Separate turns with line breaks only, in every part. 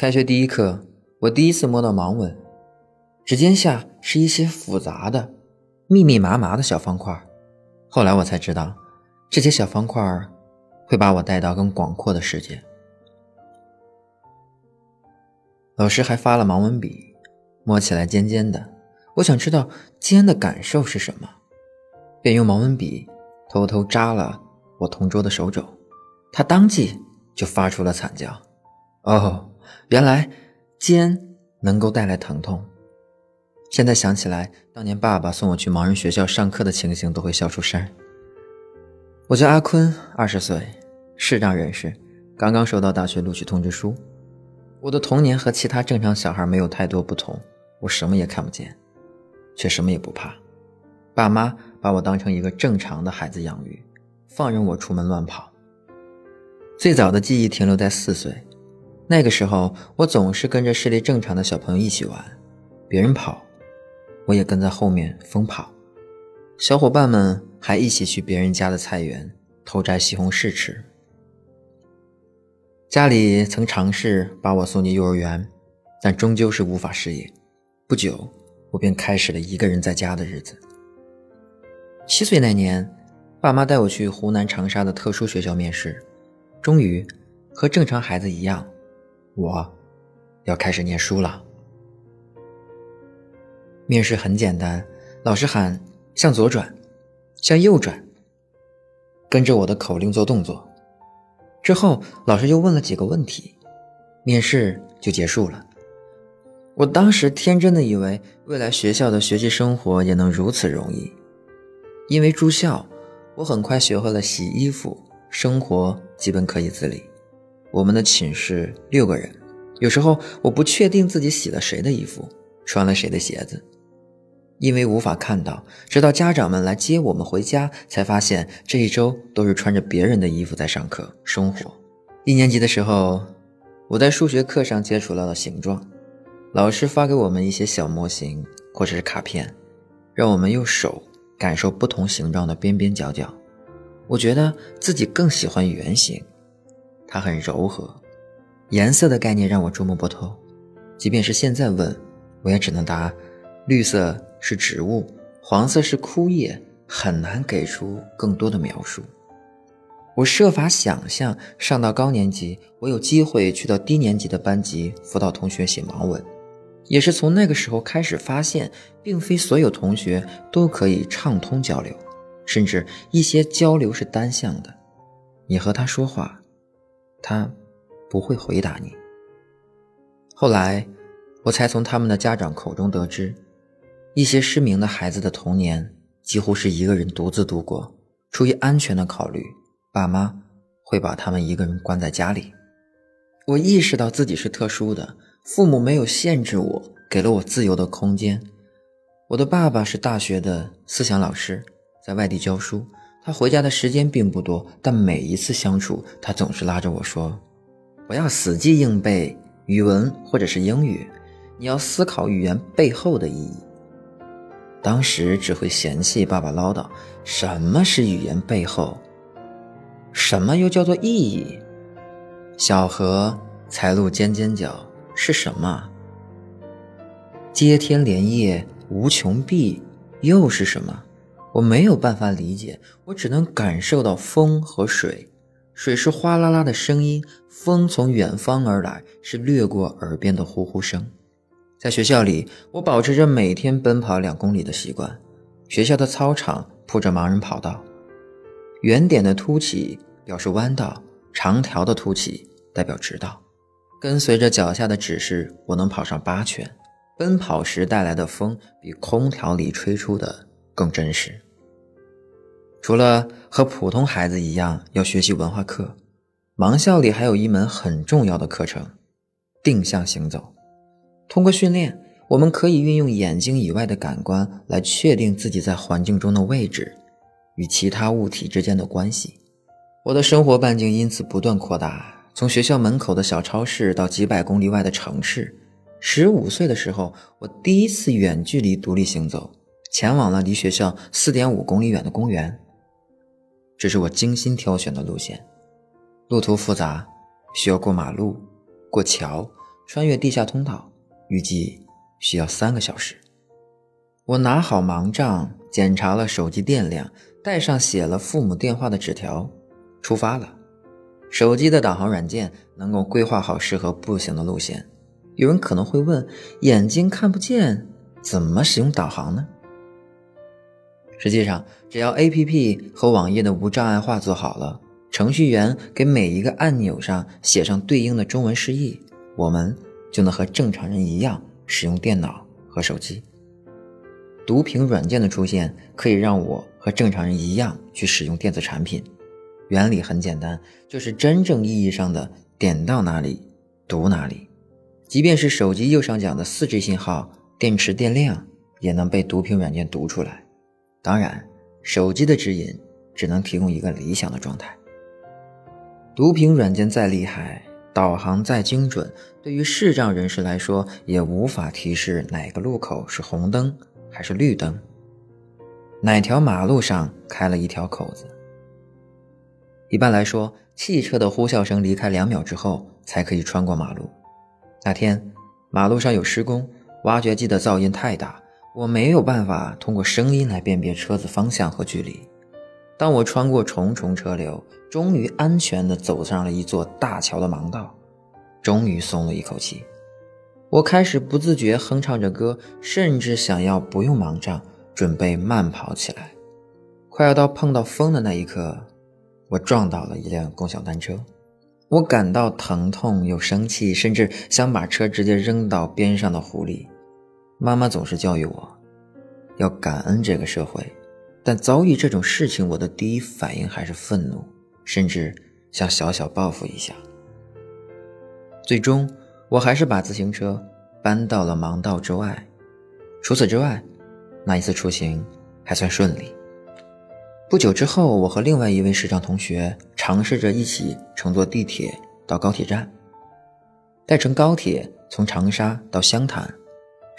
开学第一课，我第一次摸到盲文，指尖下是一些复杂的、密密麻麻的小方块。后来我才知道，这些小方块会把我带到更广阔的世界。老师还发了盲文笔，摸起来尖尖的。我想知道尖的感受是什么，便用盲文笔偷偷扎了我同桌的手肘，他当即就发出了惨叫。哦。原来尖能够带来疼痛。现在想起来，当年爸爸送我去盲人学校上课的情形，都会笑出声。我叫阿坤，二十岁，视障人士，刚刚收到大学录取通知书。我的童年和其他正常小孩没有太多不同，我什么也看不见，却什么也不怕。爸妈把我当成一个正常的孩子养育，放任我出门乱跑。最早的记忆停留在四岁。那个时候，我总是跟着视力正常的小朋友一起玩，别人跑，我也跟在后面疯跑。小伙伴们还一起去别人家的菜园偷摘西红柿吃。家里曾尝试把我送进幼儿园，但终究是无法适应。不久，我便开始了一个人在家的日子。七岁那年，爸妈带我去湖南长沙的特殊学校面试，终于和正常孩子一样。我要开始念书了。面试很简单，老师喊向左转，向右转，跟着我的口令做动作。之后，老师又问了几个问题，面试就结束了。我当时天真的以为未来学校的学习生活也能如此容易，因为住校，我很快学会了洗衣服，生活基本可以自理。我们的寝室六个人，有时候我不确定自己洗了谁的衣服，穿了谁的鞋子，因为无法看到。直到家长们来接我们回家，才发现这一周都是穿着别人的衣服在上课生活。一年级的时候，我在数学课上接触到了形状，老师发给我们一些小模型或者是卡片，让我们用手感受不同形状的边边角角。我觉得自己更喜欢圆形。它很柔和，颜色的概念让我捉摸不透。即便是现在问，我也只能答：绿色是植物，黄色是枯叶，很难给出更多的描述。我设法想象上到高年级，我有机会去到低年级的班级辅导同学写盲文。也是从那个时候开始，发现并非所有同学都可以畅通交流，甚至一些交流是单向的。你和他说话。他不会回答你。后来，我才从他们的家长口中得知，一些失明的孩子的童年几乎是一个人独自度过。出于安全的考虑，爸妈会把他们一个人关在家里。我意识到自己是特殊的，父母没有限制我，给了我自由的空间。我的爸爸是大学的思想老师，在外地教书。他回家的时间并不多，但每一次相处，他总是拉着我说：“不要死记硬背语文或者是英语，你要思考语言背后的意义。”当时只会嫌弃爸爸唠叨：“什么是语言背后？什么又叫做意义？小河才露尖尖角是什么？接天莲叶无穷碧又是什么？”我没有办法理解，我只能感受到风和水。水是哗啦啦的声音，风从远方而来，是掠过耳边的呼呼声。在学校里，我保持着每天奔跑两公里的习惯。学校的操场铺着盲人跑道，圆点的凸起表示弯道，长条的凸起代表直道。跟随着脚下的指示，我能跑上八圈。奔跑时带来的风，比空调里吹出的。更真实。除了和普通孩子一样要学习文化课，盲校里还有一门很重要的课程——定向行走。通过训练，我们可以运用眼睛以外的感官来确定自己在环境中的位置与其他物体之间的关系。我的生活半径因此不断扩大，从学校门口的小超市到几百公里外的城市。十五岁的时候，我第一次远距离独立行走。前往了离学校四点五公里远的公园。这是我精心挑选的路线，路途复杂，需要过马路、过桥，穿越地下通道，预计需要三个小时。我拿好盲杖，检查了手机电量，带上写了父母电话的纸条，出发了。手机的导航软件能够规划好适合步行的路线。有人可能会问：眼睛看不见，怎么使用导航呢？实际上，只要 APP 和网页的无障碍化做好了，程序员给每一个按钮上写上对应的中文释义，我们就能和正常人一样使用电脑和手机。读屏软件的出现，可以让我和正常人一样去使用电子产品。原理很简单，就是真正意义上的点到哪里读哪里。即便是手机右上角的 4G 信号，电池电量也能被读屏软件读出来。当然，手机的指引只能提供一个理想的状态。读屏软件再厉害，导航再精准，对于视障人士来说，也无法提示哪个路口是红灯。还是绿灯？哪条马路上开了一条口子？一般来说，汽车的呼啸声离开两秒之后才可以穿过马路。那天马路上有施工，挖掘机的噪音太大，我没有办法通过声音来辨别车子方向和距离。当我穿过重重车流，终于安全地走上了一座大桥的盲道，终于松了一口气。我开始不自觉哼唱着歌，甚至想要不用盲杖，准备慢跑起来。快要到碰到风的那一刻，我撞倒了一辆共享单车。我感到疼痛又生气，甚至想把车直接扔到边上的湖里。妈妈总是教育我，要感恩这个社会，但遭遇这种事情，我的第一反应还是愤怒，甚至想小小报复一下。最终。我还是把自行车搬到了盲道之外。除此之外，那一次出行还算顺利。不久之后，我和另外一位视障同学尝试着一起乘坐地铁到高铁站。待乘高铁从长沙到湘潭，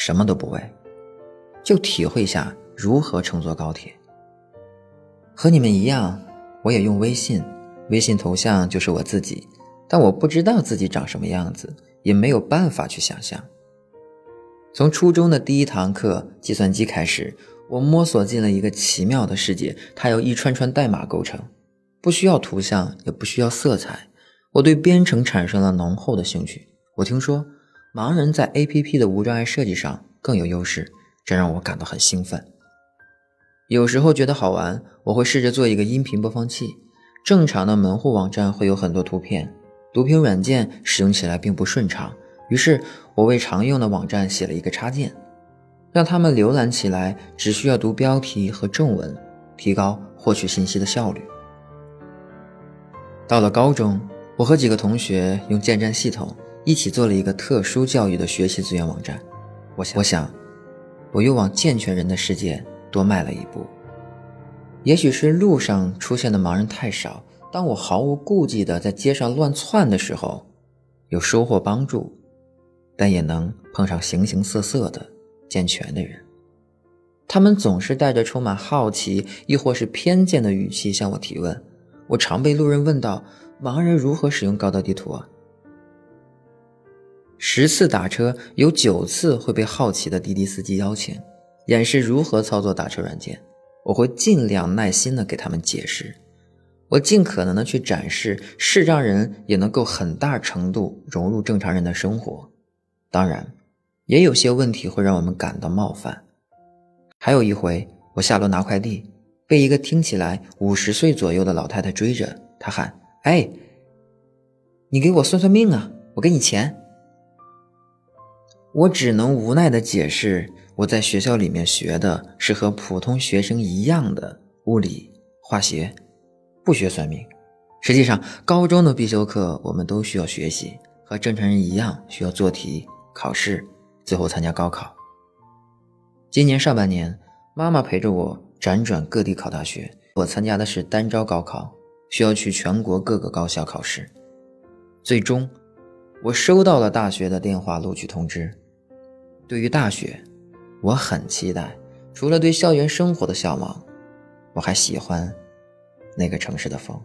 什么都不为，就体会下如何乘坐高铁。和你们一样，我也用微信，微信头像就是我自己，但我不知道自己长什么样子。也没有办法去想象。从初中的第一堂课计算机开始，我摸索进了一个奇妙的世界。它由一串串代码构成，不需要图像，也不需要色彩。我对编程产生了浓厚的兴趣。我听说盲人在 APP 的无障碍设计上更有优势，这让我感到很兴奋。有时候觉得好玩，我会试着做一个音频播放器。正常的门户网站会有很多图片。读屏软件使用起来并不顺畅，于是我为常用的网站写了一个插件，让他们浏览起来只需要读标题和正文，提高获取信息的效率。到了高中，我和几个同学用建站系统一起做了一个特殊教育的学习资源网站。我想，我想，我又往健全人的世界多迈了一步。也许是路上出现的盲人太少。当我毫无顾忌地在街上乱窜的时候，有收获帮助，但也能碰上形形色色的健全的人。他们总是带着充满好奇亦或是偏见的语气向我提问。我常被路人问到：“盲人如何使用高德地图啊？”十次打车有九次会被好奇的滴滴司机邀请，演示如何操作打车软件。我会尽量耐心的给他们解释。我尽可能的去展示视障人也能够很大程度融入正常人的生活，当然，也有些问题会让我们感到冒犯。还有一回，我下楼拿快递，被一个听起来五十岁左右的老太太追着，她喊：“哎，你给我算算命啊，我给你钱。”我只能无奈的解释，我在学校里面学的是和普通学生一样的物理、化学。不学算命，实际上高中的必修课我们都需要学习，和正常人一样需要做题、考试，最后参加高考。今年上半年，妈妈陪着我辗转各地考大学，我参加的是单招高考，需要去全国各个高校考试。最终，我收到了大学的电话录取通知。对于大学，我很期待，除了对校园生活的向往，我还喜欢。那个城市的风。